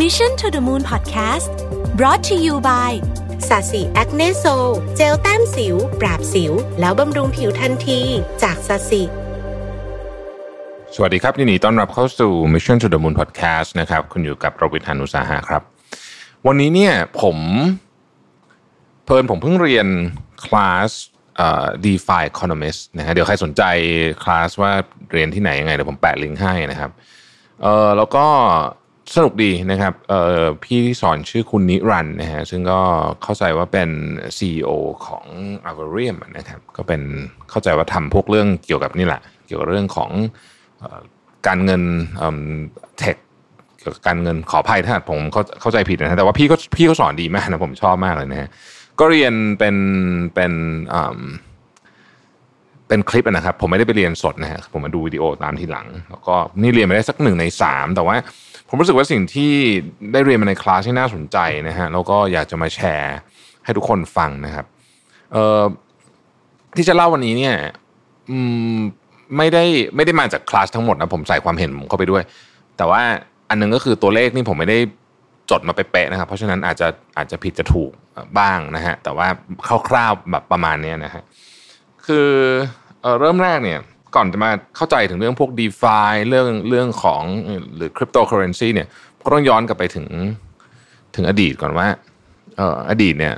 Mission to the Moon Podcast brought to you by Sasi Acne Sol เจลแต้มสิว ปราบสิว แล้วบำรุงผิวทันที จาก Sasi สวัสดีครับยินดีต้อนรับเข้าสู่ Mission to the Moon Podcast นะครับ คุณอยู่กับรวิศ หาญอุตสาหะครับ วันนี้เนี่ยผมเพลินผมเพิ่งเรียนคลาสเอ่อ DeFi Economist นะฮะเดี๋ยวใครสนใจคลาสว่าเรียนที่ไหนยังไงเดี๋ยวผมแปะลิงก์ให้นะครับเออแล้วก็ สนุกดีนะครับเออพี่ที่สอนชื่อคุณนิรันธ์นะฮะซึ่งก็เข้าใจว่าเป็น CEO ของ a v a r i u m นะครับก็เป็นเข้าใจว่าทำพวกเรื่องเกี่ยวกับนี่แหละ เกี่ยวกับเรื่องของออการเงินเทคเกี่ยวกับการเงินขออภัยถ้าผมเข้าเข้าใจผิดนะฮะแต่ว่าพี่ก็พี่ก็สอนดีมากนะผมชอบมากเลยนะฮะก็เรียนเป็นเป็นอืมเป็นคลิปนะครับ ผมไม่ได้ไปเรียนสดนะฮะผมมาดูวิดีโอตามทีหลัง แล้วก็นี่เรียนไปได้สักหนึ่งในสามแต่ว่า ผมรู้สึกว่าสิ่งที่ได้เรียนมาในคลาสที่น่าสนใจนะฮะแล้วก็อยากจะมาแชร์ให้ทุกคนฟังนะครับเอ่อที่จะเล่าวันนี้เนี่ยอืมไม่ได้ไม่ได้มาจากคลาสทั้งหมดนะผมใส่ความเห็นผมเข้าไปด้วย แต่ว่าอันหนึงก็คือตัวเลขนี่ผมไม่ได้จดมาเป๊ะๆนะครับ เพราะฉะนั้นอาจจะอาจจะผิดจะถูกบ้างนะฮะแต่ว่าคร่าวๆแบบประมาณนี้นะฮะคือเอ่อเริ่มแรกเนี่ย ก่อนจะมาเข้าใจถึงเรื่องพวก d e f i เรื่องเรื่องของหรือ cryptocurrency เนี่ยก็ต้องย้อนกลับไปถึงถึงอดีตก่อนว่าเอ่ออดีตเนี่ย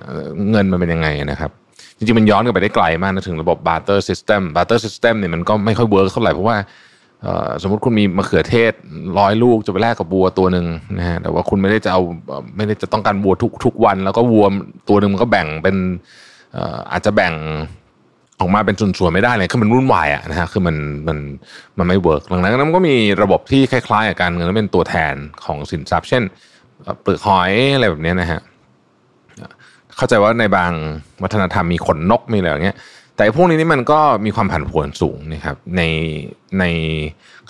เงินมันเป็นยังไงนะครับ จริงๆ มันย้อนกลับไปได้ไกลมากนะถึงระบบ barter system barter system เต็มเนี่ยมันก็ไม่ค่อย work เท่าไหร่เพราะว่าสมมติคุณมีมะเขือเทศร้อยลูกจะไปแลกกับวัวตัวหนึ่งนะฮะแต่ว่าคุณไม่ได้จะเอาไม่ได้จะต้องการวัวทุกทุกวัน แล้วก็วัวตัวหนึ่งมันก็แบ่งเป็นอาจจะแบ่ง ออกมาเป็นส่วนๆไม่ได้เลยคือมันวุ่นวายอะนะฮะคือมันมันมันไม่เวิร์กหลังจากนั้นมันก็มีระบบที่คล้ายๆกับการเงินแล้วเป็นตัวแทนของสินทรัพย์ เช่นเปลือกหอยอะไรแบบนี้นะฮะเข้าใจว่าในบางวัฒนธรรมมีขนนกมีอะไรอย่างเงี้ย แต่พวกนี้นี่มันก็มีความผันผวนสูงนะครับในใน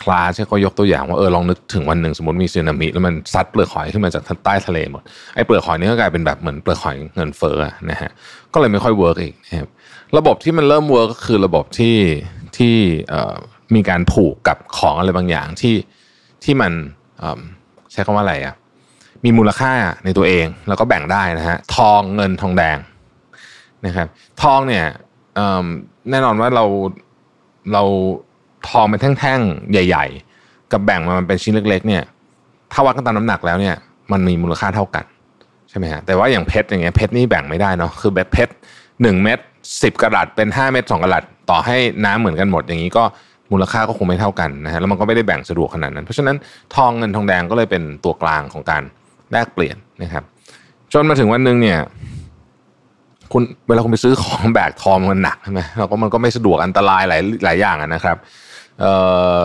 คลาสที่เขายกตัวอย่างว่าเออลองนึกถึงวันหนึ่งสมมติมีสึนามิแล้วมันซัดเปลือกหอยขึ้นมาจากใต้ทะเลหมดไอ้เปลือกหอยนี่ก็กลายเป็นแบบเหมือนเปลือกหอยเงินเฟ้อนะฮะก็เลยไม่ค่อย work อีกนะครับ ระบบที่มันเริ่ม work ก็คือระบบที่ที่มีการผูกกับของอะไรบางอย่างที่ที่มันใช้คำว่าอะไรอะมีมูลค่าในตัวเองแล้วก็แบ่งได้นะฮะทองเงินทองแดงนะครับ ทองเนี่ยแน่นอนว่าเราเราทองเป็นแท่งๆใหญ่ ๆ กับแบ่งมามันเป็นชิ้นเล็ก ๆ เนี่ย ถ้าวัดกันตามน้ำหนักแล้วเนี่ย มันมีมูลค่าเท่ากันใช่ไหมฮะแต่ว่าอย่างเพชรอย่างเงี้ยเพชรนี่แบ่งไม่ได้เนาะคือแบบเพชรหนึ่งเม็ด สิบกะรัตเป็นห้าเม็ดสองกะรัตต่อให้น้ำเหมือนกันหมดอย่างนี้ก็มูลค่าก็คงไม่เท่ากันนะฮะแล้วมันก็ไม่ได้แบ่งสะดวกขนาดนั้น เพราะฉะนั้นทองเงินทองแดงก็เลยเป็นตัวกลางของการแลกเปลี่ยนนะครับ จนมาถึงวันหนึ่งเนี่ยคุณเวลาคุณไปซื้อของแบกทองมันหนักใช่ไหมแล้วก็มันก็ไม่สะดวกอันตรายหลายหลายอย่างนะครับเอ่อ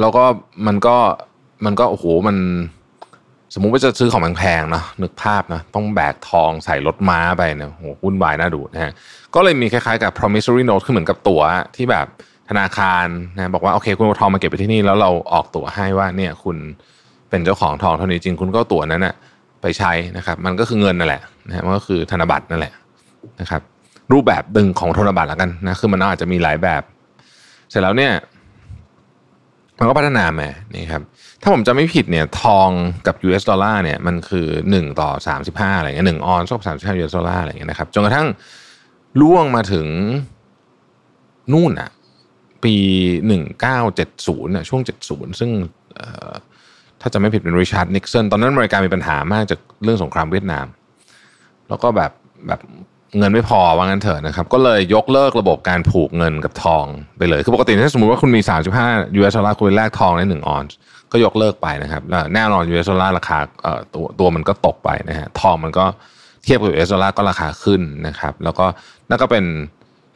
แล้วก็มันก็มันก็โอ้โหมัน สมมุติว่าจะซื้อของแพงๆเนาะนึกภาพนะต้องแบกทองใส่รถม้าไปเนี่ยโหวุ่นวายน่าดูนะฮะก็เลยมีคล้ายๆกับ promissory note คือเหมือนกับตั๋วที่แบบธนาคารนะบอกว่าโอเค คุณเอาทองมาเก็บไว้ที่นี่แล้วเราออกตั๋วให้ว่าเนี่ยคุณเป็นเจ้าของทองเท่านี้จริง คุณก็ตั๋วนั้นนะไปใช้นะครับ มันก็คือเงินนั่นแหละนะฮะมันก็คือธนบัตรนั่นแหละนะครับ รูปแบบหนึ่งของธนบัตรแล้วกันนะคือมันอาจจะมีหลายแบบ เสร็จแล้วเนี่ย มันก็พัฒนามานี่ครับถ้าผมจำไม่ผิดเนี่ยทองกับ US ดอลลาร์เนี่ยมันคือ 1 ต่อ 35 อะไรเงี้ยหนึ่งออนซ์กับ35 US ดอลลาร์อะไรเงี้ยนะครับจนกระทั่งล่วงมาถึงนู่นอะปี 1970น่ะช่วง 70 ซึ่งเอ่อถ้าจำไม่ผิดเป็นริชาร์ดนิกสันตอนนั้นอเมริกามีปัญหามากจากเรื่องสงครามเวียดนาม แล้วก็แบบแบบ เงินไม่พอว่างั้นเถอะนะครับ ก็เลยยกเลิกระบบการผูกเงินกับทองไปเลย คือปกติถ้าสมมติว่าคุณมี 35 US ดอลลาร์คุณไปแลกทองได้1ออนซ์ก็ยกเลิกไปนะครับแล้วแน่นอน US ดอลลาร์ราคาเอ่อตัวตัวมันก็ตกไปนะฮะทองมันก็เทียบกับ US ดอลลาร์ก็ราคาขึ้นนะครับ แล้วก็นั่นก็เป็น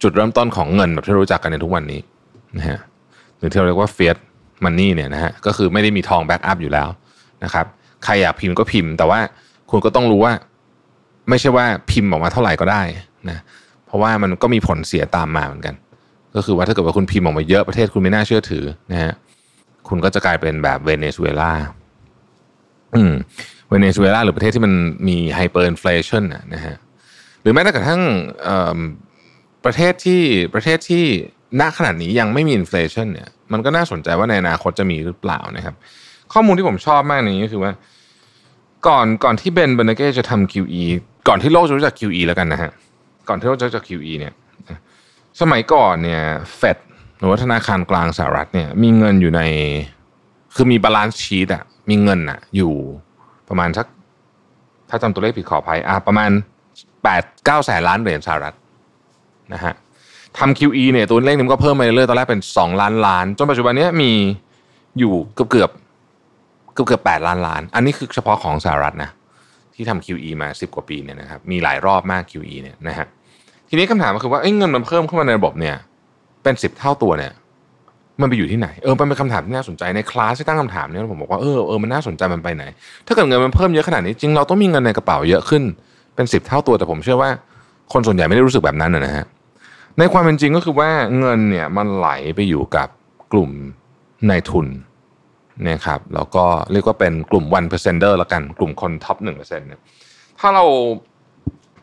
จุดเริ่มต้นของเงินแบบที่รู้จักกันในทุกวันนี้นะฮะหรือที่เราเรียกว่า fiat money เนี่ยนะฮะก็คือไม่ได้มีทองแบ็กอัพอยู่แล้วนะครับใครอยากพิมพ์ก็พิมพ์ แต่ว่าคุณก็ต้องรู้ว่า ไม่ใช่ว่าพิมพ์ออกมาเท่าไหร่ก็ได้นะเพราะว่ามันก็มีผลเสียตามมาเหมือนกัน ก็คือว่าถ้าเกิดว่าคุณพิมพ์ออกมาเยอะประเทศคุณไม่น่าเชื่อถือนะฮะคุณก็จะกลายเป็นแบบเวเนซุเอลาอืมเวเนซุเอลาหรือประเทศที่มันมี hyperinflation นะฮะหรือแม้แต่กระทั่งประเทศที่ประเทศที่ณขณะนี้ยังไม่มี inflation เนี่ยมันก็น่าสนใจว่าในอนาคตจะมีหรือเปล่านะครับ ข้อมูลที่ผมชอบมากในนี้ก็คือว่า ก่อนก่อนที่เบนเบอร์นันเก้จะทำ QE ก่อนที่โลกจะรู้จัก QE แล้วกันนะฮะก่อนที่โลกจะรู้จัก QE เนี่ยสมัยก่อนเนี่ยเฟดหรือว่าธนาคารกลางสหรัฐเนี่ยมีเงินอยู่ในคือมี balance sheet อะมีเงินอะอยู่ประมาณสักถ้าจำตัวเลขผิดขออภัยอะประมาณแปดเก้าแสนล้านเหรียญสหรัฐนะฮะทำ QE เนี่ยตัวเลขนี้ก็เพิ่มมาเรื่อยๆตอนแรกเป็นสองล้านล้าน จนปัจจุบันนี้มีอยู่เกือบเกือบเกือบเกือบแปดล้านล้าน อันนี้คือเฉพาะของสหรัฐนะ ที่ทำ QE มาสิบกว่าปีเนี่ยนะครับมีหลายรอบมาก QE เนี่ยนะฮะทีนี้คำถามก็คือว่าเงินมันเพิ่มขึ้นมาในระบบเนี่ยเป็นสิบเท่าตัวเนี่ยมันไปอยู่ที่ไหนเออมันเป็นคำถามที่น่าสนใจในคลาสที่ตั้งคำถามเนี่ยผมบอกว่าเออเออมันน่าสนใจมันไปไหน ถ้าเกิดเงินมันเพิ่มเยอะขนาดนี้จริงเราต้องมีเงินในกระเป๋าเยอะขึ้นเป็นสิบเท่าตัวแต่ผมเชื่อว่าคนส่วนใหญ่ไม่ได้รู้สึกแบบนั้นนะฮะในความเป็นจริงก็คือว่าเงินเนี่ยมันไหลไปอยู่กับกลุ่มนายทุน นะครับแล้วก็เรียกว่าเป็นกลุ่ม one percenter ละกันกลุ่มคน top หนึ่งเปอร์เซ็นต์เนี่ยถ้าเรา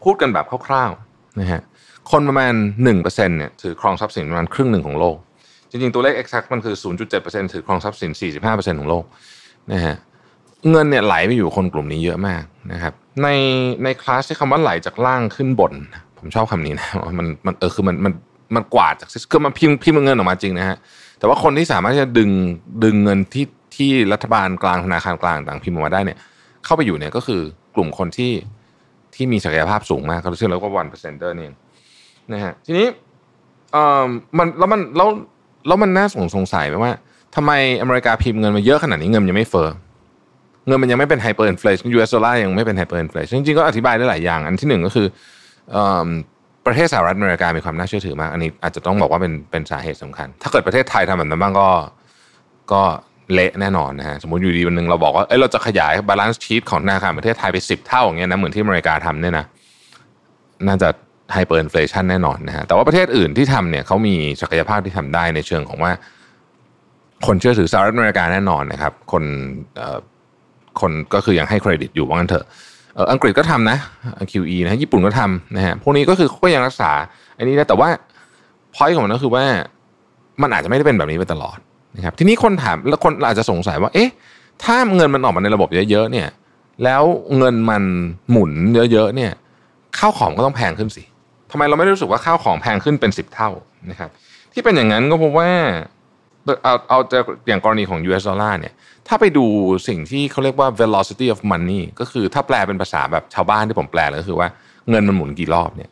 พูดกันแบบคร่าวๆนะฮะคนประมาณหนึ่งเปอร์เซ็นต์เนี่ยถือครองทรัพย์สินประมาณครึ่งหนึ่งของโลก จริงๆ ตัวเลข exact มันคือ 0.7%ถือครองทรัพย์สิน 45%ของโลกนะฮะเงินเนี่ยไหลไปอยู่คนกลุ่มนี้เยอะมากนะครับในในคลาสที่คำว่าไหลจากล่างขึ้นบน ผมชอบคำนี้นะมันมันเออคือมันมันมันกวาดจากคือมันพิมพ์พิมพ์เงินออกมาจริงนะฮะแต่ว่าคนที่สามารถที่จะดึงดึงเงินที่ ที่รัฐบาลกลางธนาคารกลางต่างพิมพ์ออกมาได้เนี่ย เข้าไปอยู่เนี่ยก็คือกลุ่มคนที่ที่มีศักยภาพสูงมากเขาเรียกว่า one percenter นี่นะฮะทีนี้เอ่อมันแล้วมันแล้วแล้วมันน่าสงสงสัยไหมว่าทำไมอเมริกาพิมพ์เงินมาเยอะขนาดนี้เงินยังไม่เฟ้อเงินมันยังไม่เป็น hyperinflation US ดอลลาร์ยังไม่เป็น hyperinflation จริงๆก็อธิบายได้หลายอย่าง อันที่หนึ่งก็คือประเทศสหรัฐอเมริกามีความน่าเชื่อถือมาก อันนี้อาจจะต้องบอกว่าเป็นเป็นสาเหตุสำคัญ ถ้าเกิดประเทศไทยทำแบบนั้นบ้างก็ก็ เละแน่นอนนะฮะสมมติอยู่ดีวันหนึ่งเราบอกว่าเอ้ยเราจะขยาย balance sheet ของธนาคารประเทศไทยไปสิบเท่าอย่างเงี้ยนะเหมือนที่อเมริกาทำเนี่ยนะน่าจะ hyperinflation แน่นอนนะฮะแต่ว่าประเทศอื่นที่ทำเนี่ยเขามีศักยภาพที่ทำได้ในเชิงของว่า คนเชื่อถือสหรัฐอเมริกาแน่นอนนะครับ คนคนก็คือยังให้เครดิตอยู่ว่างั้นเถอะอังกฤษก็ทำนะ QE นะญี่ปุ่นก็ทำนะฮะพวกนี้ก็คือก็ยังรักษา อันนี้นะแต่ว่าพอยต์ของมันก็คือว่ามันอาจจะไม่ได้เป็นแบบนี้ไปตลอด นะครับทีนี้คนถามแล้วคนอาจจะสงสัยว่า เอ๊ะ ถ้าเงินมันออกมาในระบบเยอะๆเนี่ย แล้วเงินมันหมุนเยอะๆเนี่ยข้าวของก็ต้องแพงขึ้นสิทำไมเราไม่รู้สึกว่าข้าวของแพงขึ้นเป็นสิบเท่านะครับ ที่เป็นอย่างนั้นก็เพราะว่าเอาเอาจะอย่างกรณีของ US ดอลลาร์เนี่ยถ้าไปดูสิ่งที่เขาเรียกว่า velocity of money ก็คือถ้าแปลเป็นภาษาแบบชาวบ้านที่ผมแปลก็คือว่าเงินมันหมุนกี่รอบเนี่ย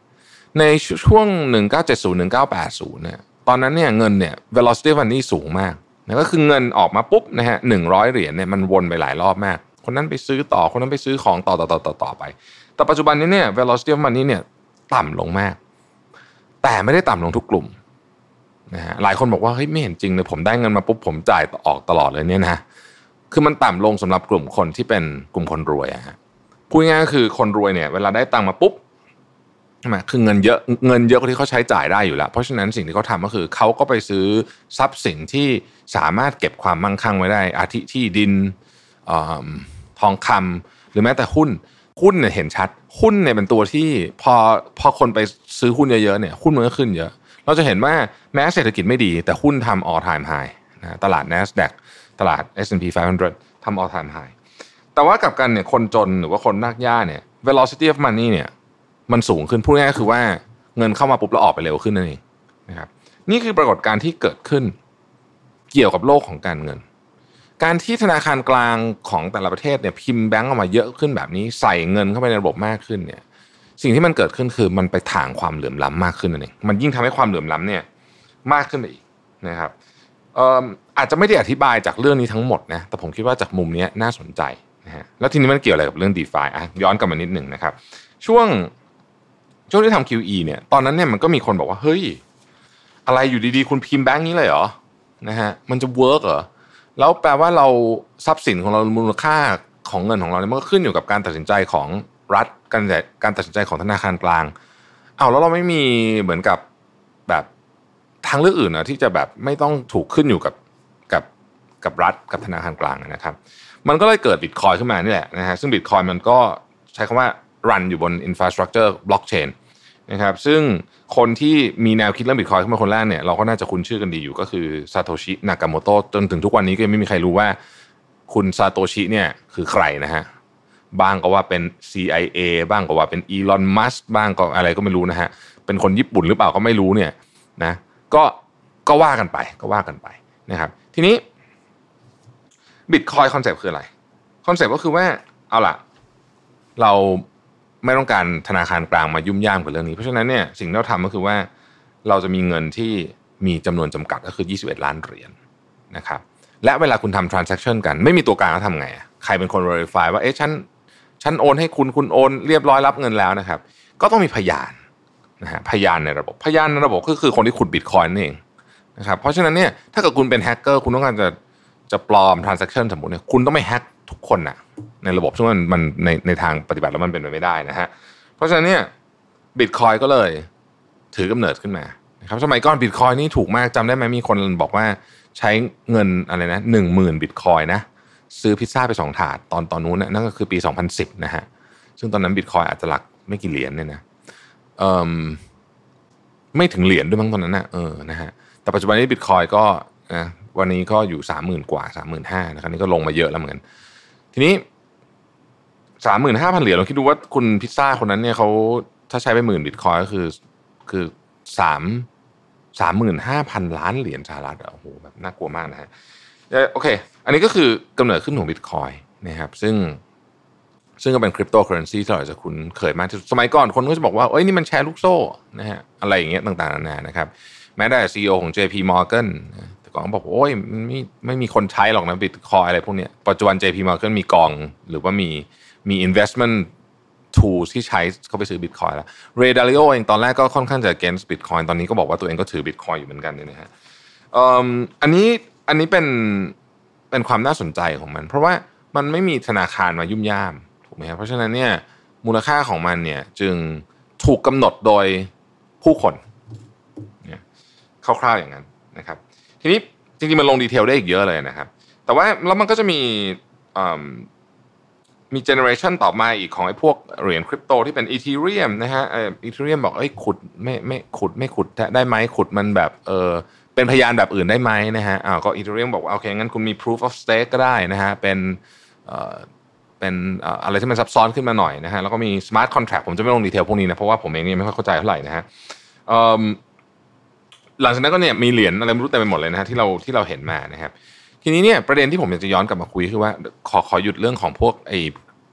ในช่วง 1970 1980เนี่ยตอนนั้นเนี่ยเงินเนี่ย velocity of money สูงมาก นะก็คือเงินออกมาปุ๊บนะฮะหนึ่งร้อยเหรียญเนี่ยมันวนไปหลายรอบมาก คนนั้นไปซื้อต่อคนนั้นไปซื้อของต่อต่อต่อต่อต่อไป แต่ปัจจุบันนี้เนี่ย velocity of money เนี่ยต่ำลงมาก แต่ไม่ได้ต่ำลงทุกกลุ่มนะฮะหลายคนบอกว่าเฮ้ยไม่เห็นจริงเลยผมได้เงินมาปุ๊บผมจ่ายออกตลอดเลยเนี่ยนะคือมันต่ำลงสำหรับกลุ่มคนที่เป็นกลุ่มคนรวยอะฮะพูดง่ายก็คือคนรวยเนี่ย เวลาได้ตังค์มาปุ๊บ ใช่ไหมคือเงินเยอะเงินเยอะกว่าที่เขาใช้จ่ายได้อยู่แล้ว เพราะฉะนั้นสิ่งที่เขาทาก็คือเขาก็ไปซื้อทรัพย์สินที่สามารถเก็บความมั่งคั่งไว้ได้ อาทิที่ดินอทองคำหรือแม้แต่หุ้นหุ้นเนี่ยเห็นชัด หุ้นเนี่ยเป็นตัวที่พอพอคนไปซื้อหุ้นเยอะๆเนี่ยหุ้นมันก็ขึ้นเยอะ เราจะเห็นว่าแม้เศรษฐกิจไม่ดี แต่หุ้นทำ all time high นะตลาด NASDAQ ตลาด S&P 500ทำ all time high แต่ว่ากับกันเนี่ยคนจนหรือว่าคนนักย่าเนี่ย velocity of money เนี่ย มันสูงขึ้นพูดง่ายๆคือว่าเงินเข้ามาปุ๊บแล้วออกไปเร็วขึ้นนั่นเองนะครับนี่คือปรากฏการณ์ที่เกิดขึ้นเกี่ยวกับโลกของการเงิน การที่ธนาคารกลางของแต่ละประเทศเนี่ยพิมพ์แบงก์ออกมาเยอะขึ้นแบบนี้ใส่เงินเข้าไปในระบบมากขึ้นเนี่ยสิ่งที่มันเกิดขึ้นคือมันไปถางความเหลื่อมล้ำมากขึ้นนั่นเองมันยิ่งทำให้ความเหลื่อมล้ำเนี่ยมากขึ้นไปอีกนะครับอาจจะไม่ได้อธิบายจากเรื่องนี้ทั้งหมดนะแต่ผมคิดว่าจากมุมนี้น่าสนใจนะฮะแล้วทีนี้มันเกี่ยวอะไรกับเรื่อง d e f าอะย้อนกลับมานิดหนึ่งนะครับ ช่วง ช่วงที่ทำ QE เนี่ยตอนนั้นเนี่ยมันก็มีคนบอกว่าเฮ้ยอะไรอยู่ดีๆ คุณพิมพ์แบงค์นี้เลยเหรอนะฮะมันจะเวิร์กเหรอแล้วแปลว่าเราทรัพย์สินของเรามูลค่าของเงินของเราเนี่ยมันก็ขึ้นอยู่กับการตัดสินใจของรัฐการการตัดสินใจของธนาคารกลางเอาแล้วเราไม่มีเหมือนกับแบบทางเลือกอื่นนะที่จะแบบไม่ต้องถูกขึ้นอยู่กับกับกับรัฐกับธนาคารกลางนะครับ มันก็เลยเกิดบิตคอยน์ขึ้นมานี่แหละนะฮะซึ่งบิตคอยน์มันก็ใช้คำว่า รันอยู่บน infrastructure บล็อกเชนนะครับซึ่งคนที่มีแนวคิดเรื่องบิตคอยน์ขึ้นมาคนแรกเนี่ยเราก็น่าจะคุ้นชื่อกันดีอยู่ก็คือซาโตชินากาโมโตะจนถึงทุกวันนี้ก็ยังไม่มีใครรู้ว่า คุณซาโตชิเนี่ยคือใครนะฮะบ้างก็ว่าเป็น CIA บ้างก็ว่าเป็นอีลอนมัสก์บ้างก็อะไรก็ไม่รู้นะฮะเป็นคนญี่ปุ่นหรือเปล่าก็ไม่รู้เนี่ยนะก็ก็ว่ากันไปก็ว่ากันไปนะครับทีนี้บิตคอยน์ concept คืออะไร concept ก็คือว่าเอาล่ะ เรา ไม่ต้องการธนาคารกลางมายุ่มย่ามกับเรื่องนี้ เพราะฉะนั้นเนี่ยสิ่งที่เราทำก็คือว่าเราจะมีเงินที่มีจำนวนจำกัดก็คือ 21 ล้านเหรียญนะครับและเวลาคุณทำ transaction กัน ไม่มีตัวกลางแล้วทำไง ใครเป็นคน verify ว่าเอ๊ะฉันฉันโอนให้คุณคุณโอนเรียบร้อยรับเงินแล้วนะครับ ก็ต้องมีพยานนะฮะพยานในระบบพยานในระบบก็คือคนที่ขุดบิตคอยน์เองนะครับเพราะฉะนั้นเนี่ยถ้าเกิดคุณเป็นแฮกเกอร์คุณต้องการจะจะปลอม transaction สมมติเนี่ยคุณต้องไม่แฮก ทุกคนนะในระบบซึ่งมันมันในในทางปฏิบัติแล้วมันเป็นไปไม่ได้นะฮะเพราะฉะนั้นเนี่ยบิตคอยก็เลยถือกำเนิดขึ้นมานะครับสมัยก่อนบิตคอยนี่ถูกมากจำได้ไหมมีคนบอกว่าใช้เงินอะไรนะหนึ่งหมื่นบิตคอยนะซื้อพิซซ่าไปสองถาดตอนตอนนู้นนั่นก็คือปี 2010นะฮะซึ่งตอนนั้นบิตคอยอาจจะหลักไม่กี่เหรียญเนี่ยนะเออไม่ถึงเหรียญด้วยมั้งตอนนั้นนะเออนะฮะแต่ปัจจุบันนี้บิตคอยก็นะวันนี้ก็อยู่สามหมื่นกว่าสามหมื่นห้านะครับนี่ก็ลงมาเยอะแล้วเหมือนกัน ทีนี้สามหมื่นห้าพันเหรียญเราคิดดูว่าคุณพิซซ่าคนนั้นเนี่ยเขาถ้าใช้ไปหมื่นบิตคอยน์ก็คือ คือสามสามหมื่นห้าพันล้านเหรียญสหรัฐโอ้โหแบบน่ากลัวมากนะฮะโอเค อันนี้ก็คือกำเนิดขึ้นของบิตคอยน์นะครับซึ่งซึ่งก็เป็นคริปโตเคอเรนซีที่เราจะคุ้นเคยมากที่สุดสมัยก่อนคนก็จะบอกว่า เอ้ยนี่มันแชร์ลูกโซ่นะฮะอะไรอย่างเงี้ยต่างๆนานานะครับ แม้แต่ CEO ของ JP Morgan แต่ ก่อนก็บอกโอ้ยไม่ไม่มีคนใช้หรอกนะบิตคอยน์อะไรพวกเนี้ยปัจจุบัน JP Morgan มีกอง หรือว่ามีมี investment tools ที่ใช้เข้าไปซื้อบิตคอยแล้วเรดาริโอเองตอนแรกก็ค่อนข้างจะ against Bitcoin ตอนนี้ก็บอกว่าตัวเองก็ถือบิตคอยอยู่เหมือนกันเนี่ยนะฮะอันนี้อันนี้เป็นเป็นความน่าสนใจของมัน เพราะว่ามันไม่มีธนาคารมายุ่มย่ามถูกไหมครับเพราะฉะนั้นเนี่ยมูลค่าของมันเนี่ยจึงถูกกำหนดโดยผู้คนเนี่ยคร่าวๆอย่างนั้นนะครับ ทีนี้จริงๆมันลง detail ได้อีกเยอะเลยนะครับ แต่ว่าแล้วมันก็จะมีมี generation ต่อมาอีกของไอ้พวกเหรียญคริปโตที่เป็น Ethereum นะฮะ Ethereum บอกเอ้ยขุดไม่ไม่ขุดไม่ขุดได้ไหมขุดมันแบบเออเป็นพยานแบบอื่นได้ไหมนะฮะอ้าวก็ Ethereum บอกว่าโอเคงั้นคุณมี proof of stake ก็ได้นะฮะเป็นเอ่อเป็นอะไรที่มันซับซ้อนขึ้นมาหน่อยนะฮะแล้วก็มี smart contract ผมจะไม่ลง detail พวกนี้นะเพราะว่าผมเองยังไม่ค่อยเข้าใจเท่าไหร่นะฮะ หลังจากนั้นก็เนี่ยมีเหรียญอะไรไม่รู้เต็มไปหมดเลยนะฮะที่เราที่เราเห็นมานะครับ ทีนี้เนี่ยประเด็นที่ผมอยากจะย้อนกลับมาคุยคือว่าขอขอหยุดเรื่องของพวกไอ้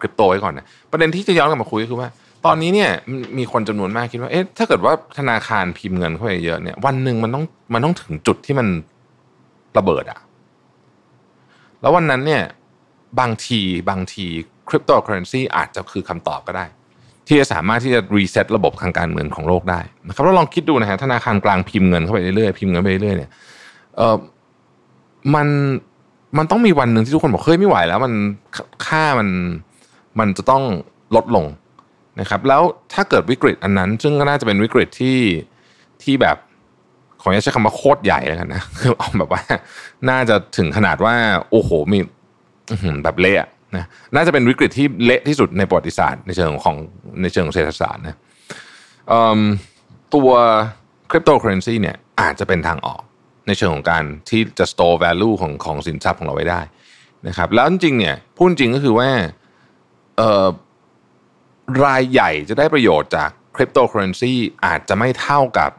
คริปโตไว้ก่อนนะประเด็นที่จะย้อนกลับมาคุยคือว่า ตอนนี้เนี่ยมีคนจำนวนมากคิดว่าเอ๊ะถ้าเกิดว่าธนาคารพิมพ์เงินเข้าไปเยอะเนี่ยวันหนึ่งมันต้องมันต้องถึงจุดที่มันระเบิดอะแล้ววันนั้นเนี่ยบางทีบางทีคริปโตเคอเรนซีอาจจะคือคำตอบก็ได้ ที่จะสามารถที่จะ reset ระบบทางการเงินของโลกได้นะครับเราลองคิดดูนะฮะธนาคารกลางพิมพ์เงินเข้าไปเรื่อยๆพิมพ์เงินไปเรื่อยๆเนี่ยเออมันมันต้องมีวันหนึ่งที่ทุกคนบอกเฮ้ยไม่ไหวแล้วมันค่ามันมันจะต้องลดลงนะครับ แล้วถ้าเกิดวิกฤตอันนั้น ซึ่งก็น่าจะเป็นวิกฤตที่ที่แบบขออนุญาตใช้คำว่าโคตรใหญ่แล้วกันนะคือเอาแบบว่า น่าจะถึงขนาดว่า โอ้โหมีแบบเละ นะน่าจะเป็นวิกฤตที่เละที่สุดในประวัติศาสตร์ในเชิงของในเชิงของเศรษฐศาสตร์นะตัวคริปโตเคอเรนซีเนี่ยอาจจะเป็นทางออกในเชิงของการที่จะ store value ของของสินทรัพย์ของเราไว้ได้นะครับแล้วจริงเนี่ยพูดจริงก็คือว่ารายใหญ่จะได้ประโยชน์จากคริปโตเคอเรนซีอาจจะไม่เท่ากับ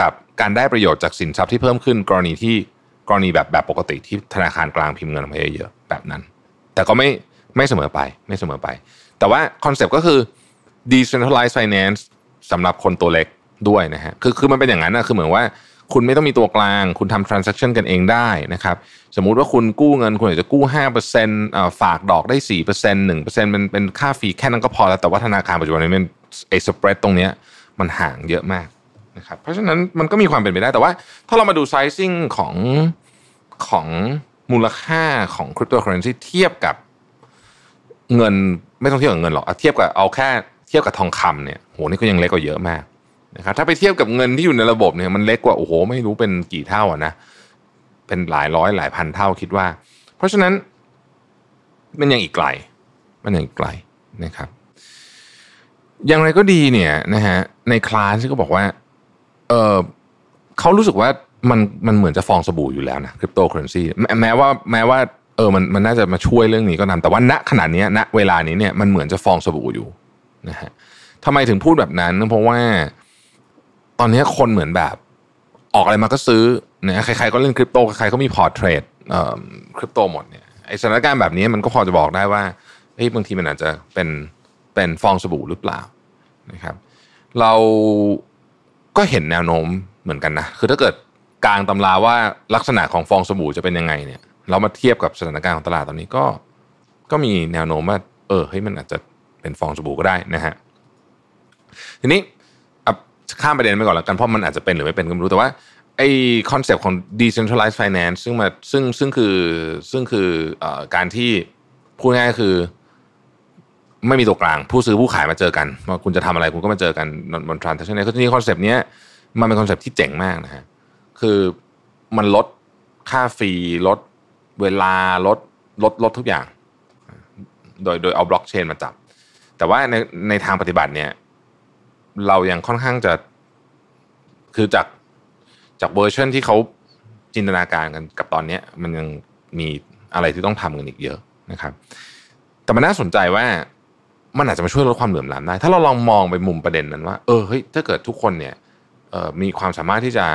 กับการได้ประโยชน์จากสินทรัพย์ที่เพิ่มขึ้นกรณีที่กรณีแบบแบบปกติที่ธนาคารกลางพิมพ์เงินมาเยอะๆแบบนั้น แต่ก็ไม่ไม่เสมอไปไม่เสมอไป แต่ว่าคอนเซปต์ก็คือ decentralized finance สำหรับคนตัวเล็กด้วยนะฮะคือคือมันเป็นอย่างนั้นนะคือเหมือนว่าคุณไม่ต้องมีตัวกลาง คุณทำ transaction กันเองได้นะครับ สมมุติว่าคุณกู้เงิน คุณอาจจะกู้ห้าเปอร์เซ็นต์ฝากดอกได้สี่เปอร์เซ็นต์หนึ่งเปอร์เซ็นต์เป็นเป็นค่า fee แค่นั้นก็พอแล้ว แต่ว่าธนาคารปัจจุบันนี้มันไอ้ spread ตรงเนี้ยมันห่างเยอะมากนะครับ เพราะฉะนั้นมันก็มีความเป็นไปได้ แต่ว่า ถ้าเรามาดู sizing ของของ มูลค่าของคริปโตเคอเรนซีเทียบกับเงินไม่ต้องเทียบกับเงินหรอกเทียบกับเอาแค่เทียบกับทองคำเนี่ยโหนี่ก็ยังเล็กกว่าเยอะมากนะครับถ้าไปเทียบกับเงินที่อยู่ในระบบเนี่ยมันเล็กกว่าโอ้โห ไม่รู้เป็นกี่เท่าอะนะเป็นหลายร้อยหลายพันเท่าคิดว่า เพราะฉะนั้นมันยังอีกไกล มันยังอีกไกลนะครับ อย่างไรก็ดีเนี่ยนะฮะในคลาสก็บอกว่าเออเขารู้สึกว่า มันมันเหมือนจะฟองสบู่อยู่แล้วนะคริปโตเคอเรนซีแม้ว่าแม้ว่าเออมันมันน่าจะมาช่วยเรื่องนี้ก็ตามแต่ว่าณขณะนี้ณเวลานี้เนี่ยมันเหมือนจะฟองสบู่อยู่นะฮะทำไมถึงพูดแบบนั้น เพราะว่าตอนนี้คนเหมือนแบบออกอะไรมาก็ซื้อนะใครๆก็เล่นคริปโตใครๆก็มีพอร์ตเทรดคริปโตหมดเนี่ยไอสถานการณ์แบบนี้มันก็พอจะบอกได้ว่าเฮ้ยบางทีมันอาจจะเป็นเป็นฟองสบู่หรือเปล่านะครับ เราก็เห็นแนวโน้มเหมือนกันนะ คือถ้าเกิด กลางตำราว่าลักษณะของฟองสบู่จะเป็นยังไงเนี่ย เรามาเทียบกับสถานการณ์ของตลาดตอนนี้ก็ ก็มีแนวโน้มว่า เออเฮ้ยมันอาจจะเป็นฟองสบู่ก็ได้นะฮะทีนี้ข้ามประเด็นไปก่อนแล้วกันเพราะมันอาจจะเป็นหรือไม่เป็นก็ไม่รู้แต่ว่าไอ้คอนเซปต์ของ decentralized finance ซึ่งมาซึ่งซึ่งคือซึ่งคืออการที่พูดง่ายคือ ไม่มีตัวกลาง ผู้ซื้อผู้ขายมาเจอกันว่าคุณจะทำอะไรคุณก็มาเจอกันบน transaction นี้คือที่คอนเซปต์นี้มันเป็นคอนเซปต์ที่เจ๋งมากนะฮะ คือมันลดค่า fee ลดเวลาลดลดลดทุกอย่าง โดยโดยเอาบล็อกเชนมาจับ แต่ว่าในในทางปฏิบัติเนี่ย เรายังค่อนข้างจะคือจากจากเวอร์ชันที่เขาจินตนาการกันกับตอนนี้มันยังมีอะไรที่ต้องทำกันอีกเยอะนะครับ แต่มันน่าสนใจว่ามันอาจจะมาช่วยลดความเหลื่อมล้ำได้ ถ้าเราลองมองไปมุมประเด็นนั้นว่า เออเฮ้ยถ้าเกิดทุกคนเนี่ยมีความสามารถที่จะ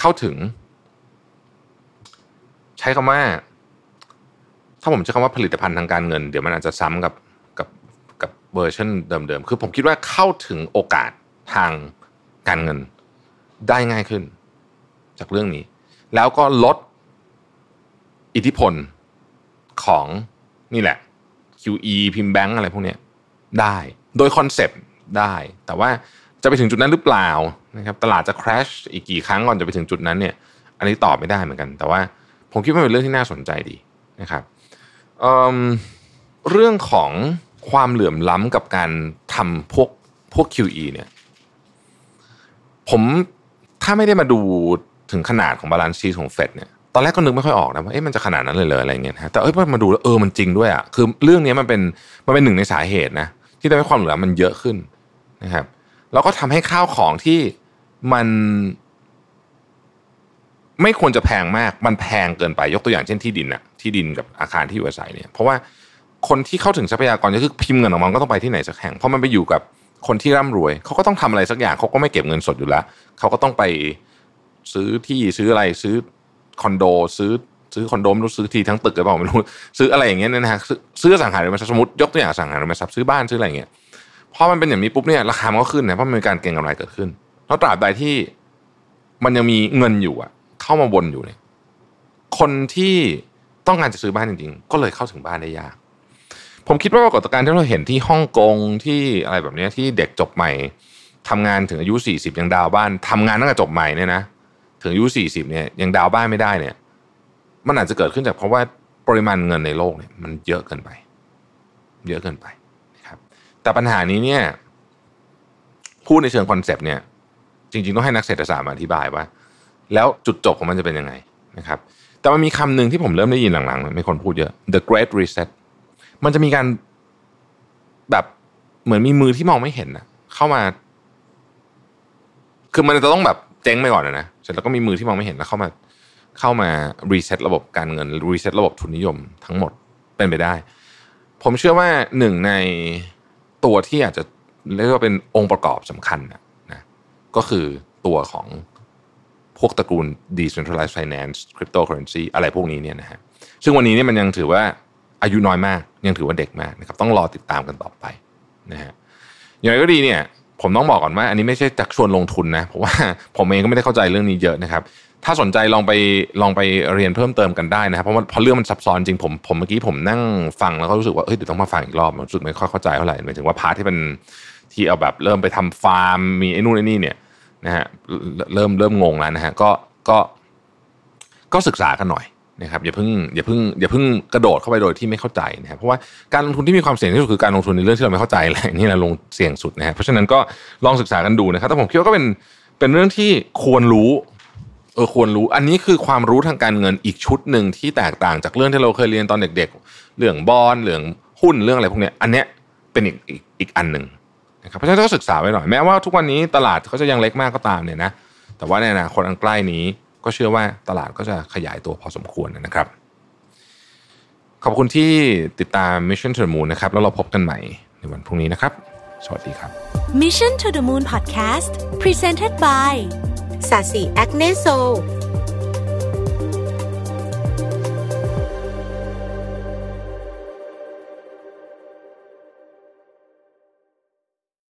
เข้าถึง ใช้คำว่า ถ้าผมใช้คำว่าผลิตภัณฑ์ทางการเงิน เดี๋ยวมันอาจจะซ้ำกับกับกับเวอร์ชันเดิมๆ คือผมคิดว่าเข้าถึงโอกาสทางการเงินได้ง่ายขึ้น จากเรื่องนี้ แล้วก็ลดอิทธิพลของนี่แหละ QE พิมพ์แบงก์อะไรพวกนี้ได้ โดยคอนเซปต์ได้ แต่ว่าจะไปถึงจุดนั้นหรือเปล่า นะครับตลาดจะ crash อีกกี่ครั้งก่อนจะไปถึงจุดนั้นเนี่ยอันนี้ตอบไม่ได้เหมือนกัน แต่ว่าผมคิดว่าเป็นเรื่องที่น่าสนใจดีนะครับเเรื่องของความเหลื่อมล้ำกับการทำพวกพวก QE เนี่ยผมถ้าไม่ได้มาดูถึงขนาดของ balance sheet ของเฟดเนี่ยตอนแรกก็นึกไม่ค่อยออกนะว่าเอ๊ะมันจะขนาดนั้นเลยเลยอะไรเงี้ยนะแต่เอ้ยพอมาดูแล้วเออมันจริงด้วยอะคือเรื่องนี้มันเป็นมันเป็นหนึ่งในสาเหตุนะที่ทำให้ความเหลื่อมันเยอะขึ้นนะครับแล้วก็ทำให้ข้าวของที่ มันไม่ควรจะแพงมาก มันแพงเกินไป ยกตัวอย่างเช่นที่ดินอะที่ดินกับอาคารที่อยู่อาศัยเนี่ย เพราะว่าคนที่เข้าถึงทรัพยากรก็คือพิมพ์เงินออกมาก็ต้องไปที่ไหนสักแห่ง เพราะมันไปอยู่กับคนที่ร่ำรวย เขาก็ต้องทำอะไรสักอย่าง เขาก็ไม่เก็บเงินสดอยู่แล้ว เขาก็ต้องไปซื้อที่ซื้ออะไรซื้อคอนโด ซื้อซื้อคอนโดไม่รู้ซื้อที่ทั้งตึกหรือเปล่าไม่รู้ ซื้ออะไรอย่างเงี้ยนะฮะซื้อสังหาริมทรัพย์สมมติยกตัวอย่างสังหาริมทรัพย์ซื้อบ้านซื้ออะไรเงี้ยพอมันเป็นอย่างนี้ปุ๊บเนี่ยราคามันก็ขึ้นนะเพราะมันมีการเก็งกำไรเกิดขึ้น แล้วตราบใดที่มันยังมีเงินอยู่อะ เข้ามาวนอยู่เนี่ยคนที่ต้องการจะซื้อบ้านจริงๆ ก็เลยเข้าถึงบ้านได้ยาก ผมคิดว่าปรากฏการณ์ที่เราเห็นที่ฮ่องกงที่อะไรแบบนี้ที่เด็กจบใหม่ทำงานถึงอายุสี่สิบยังดาวบ้านทำงานตั้งแต่จบใหม่เนี่ยนะถึงอายุสี่สิบเนี่ยยังดาวบ้านไม่ได้เนี่ย มันอาจจะเกิดขึ้นจากเพราะว่าปริมาณเงินในโลกเนี่ย มันเยอะเกินไป เยอะเกินไปนะครับ แต่ปัญหานี้เนี่ยพูดในเชิงคอนเซปต์เนี่ย จริงๆต้องให้นักเศรษฐศาสตร์มาอธิบายว่า แล้วจุดจบของมันจะเป็นยังไงนะครับ แต่มันมีคำหนึ่งที่ผมเริ่มได้ยินหลังๆมีคนพูดเยอะ the great reset มันจะมีการแบบเหมือนมีมือที่มองไม่เห็นนะเข้ามา คือมันจะต้องแบบเจ๊งไปก่อนนะเสร็จแล้วก็มีมือที่มองไม่เห็นแล้วเข้ามาเข้ามารีเซ็ตระบบการเงินรีเซ็ตระบบทุนนิยมทั้งหมดเป็นไปได้ ผมเชื่อว่าหนึ่งในตัวที่อาจจะเรียกว่าเป็นองค์ประกอบสำคัญนะ ก็คือตัวของพวกตระกูล decentralized finance cryptocurrency อะไรพวกนี้เนี่ยนะฮะซึ่งวันนี้เนี่ยมันยังถือว่าอายุน้อยมากยังถือว่าเด็กมากนะครับต้องรอติดตามกันต่อไปนะฮะอย่างไรก็ดีเนี่ยผมต้องบอกก่อนว่า อันนี้ไม่ใช่จักชวนลงทุนนะเพราะว่าผมเองก็ไม่ได้เข้าใจเรื่องนี้เยอะนะครับ ถ้าสนใจลองไปลองไปเรียนเพิ่มเติมกันได้นะครับเพราะว่าพอเรื่องมันซับซ้อนจริงผมผมเมื่อกี้ผมนั่งฟังแล้วก็รู้สึกว่าเฮ้ยเดี๋ยวต้องมาฟังอีกรอบรู้สึกไม่ค่อยเข้าใจเท่าไหร่หมายถึงว่าพาร์ทที่เป็น ที่เอาแบบเริ่มไปทำฟาร์ม มีไอ้นู่นไอ้นี่เนี่ยนะฮะเริ่มเริ่มงงแล้วนะฮะก็ก็ก็ศึกษากันหน่อยนะครับอย่าเพิ่งอย่าเพิ่งอย่าเพิ่งกระโดดเข้าไปโดยที่ไม่เข้าใจนะครับเพราะว่าการลงทุนที่มีความเสี่ยงที่สุดคือการลงทุนในเรื่องที่เราไม่เข้าใจแหละนี่แหละลงเสี่ยงสุดนะฮะเพราะฉะนั้นก็ลองศึกษากันดูนะครับแต่ผมคิดว่าก็เป็นเป็นเรื่องที่ควรรู้เออควรรู้อันนี้คือความรู้ทางการเงินอีกชุดหนึ่งที่แตกต่างจากเรื่องที่เราเคยเรียนตอนเด็ก ๆ เรื่องบอลเรื่องหุ้นเรื่องอะไรพวกนี้อันเนี้ยเป็นอีกอีกอีกอันหนึ่ง นะครับเพราะฉะนั้นก็ศึกษาไว้หน่อยแม้ว่าทุกวันนี้ตลาดเขาจะยังเล็กมากก็ตามเนี่ยนะแต่ว่าในอนาคตอันใกล้นี้ก็เชื่อว่าตลาดก็จะขยายตัวพอสมควรนะครับ ขอบคุณที่ติดตาม Mission to the Moon นะครับแล้วเราพบกันใหม่ในวันพรุ่งนี้นะครับ สวัสดีครับ Mission to the Moon Podcast Presented by ศศิ Acne Sol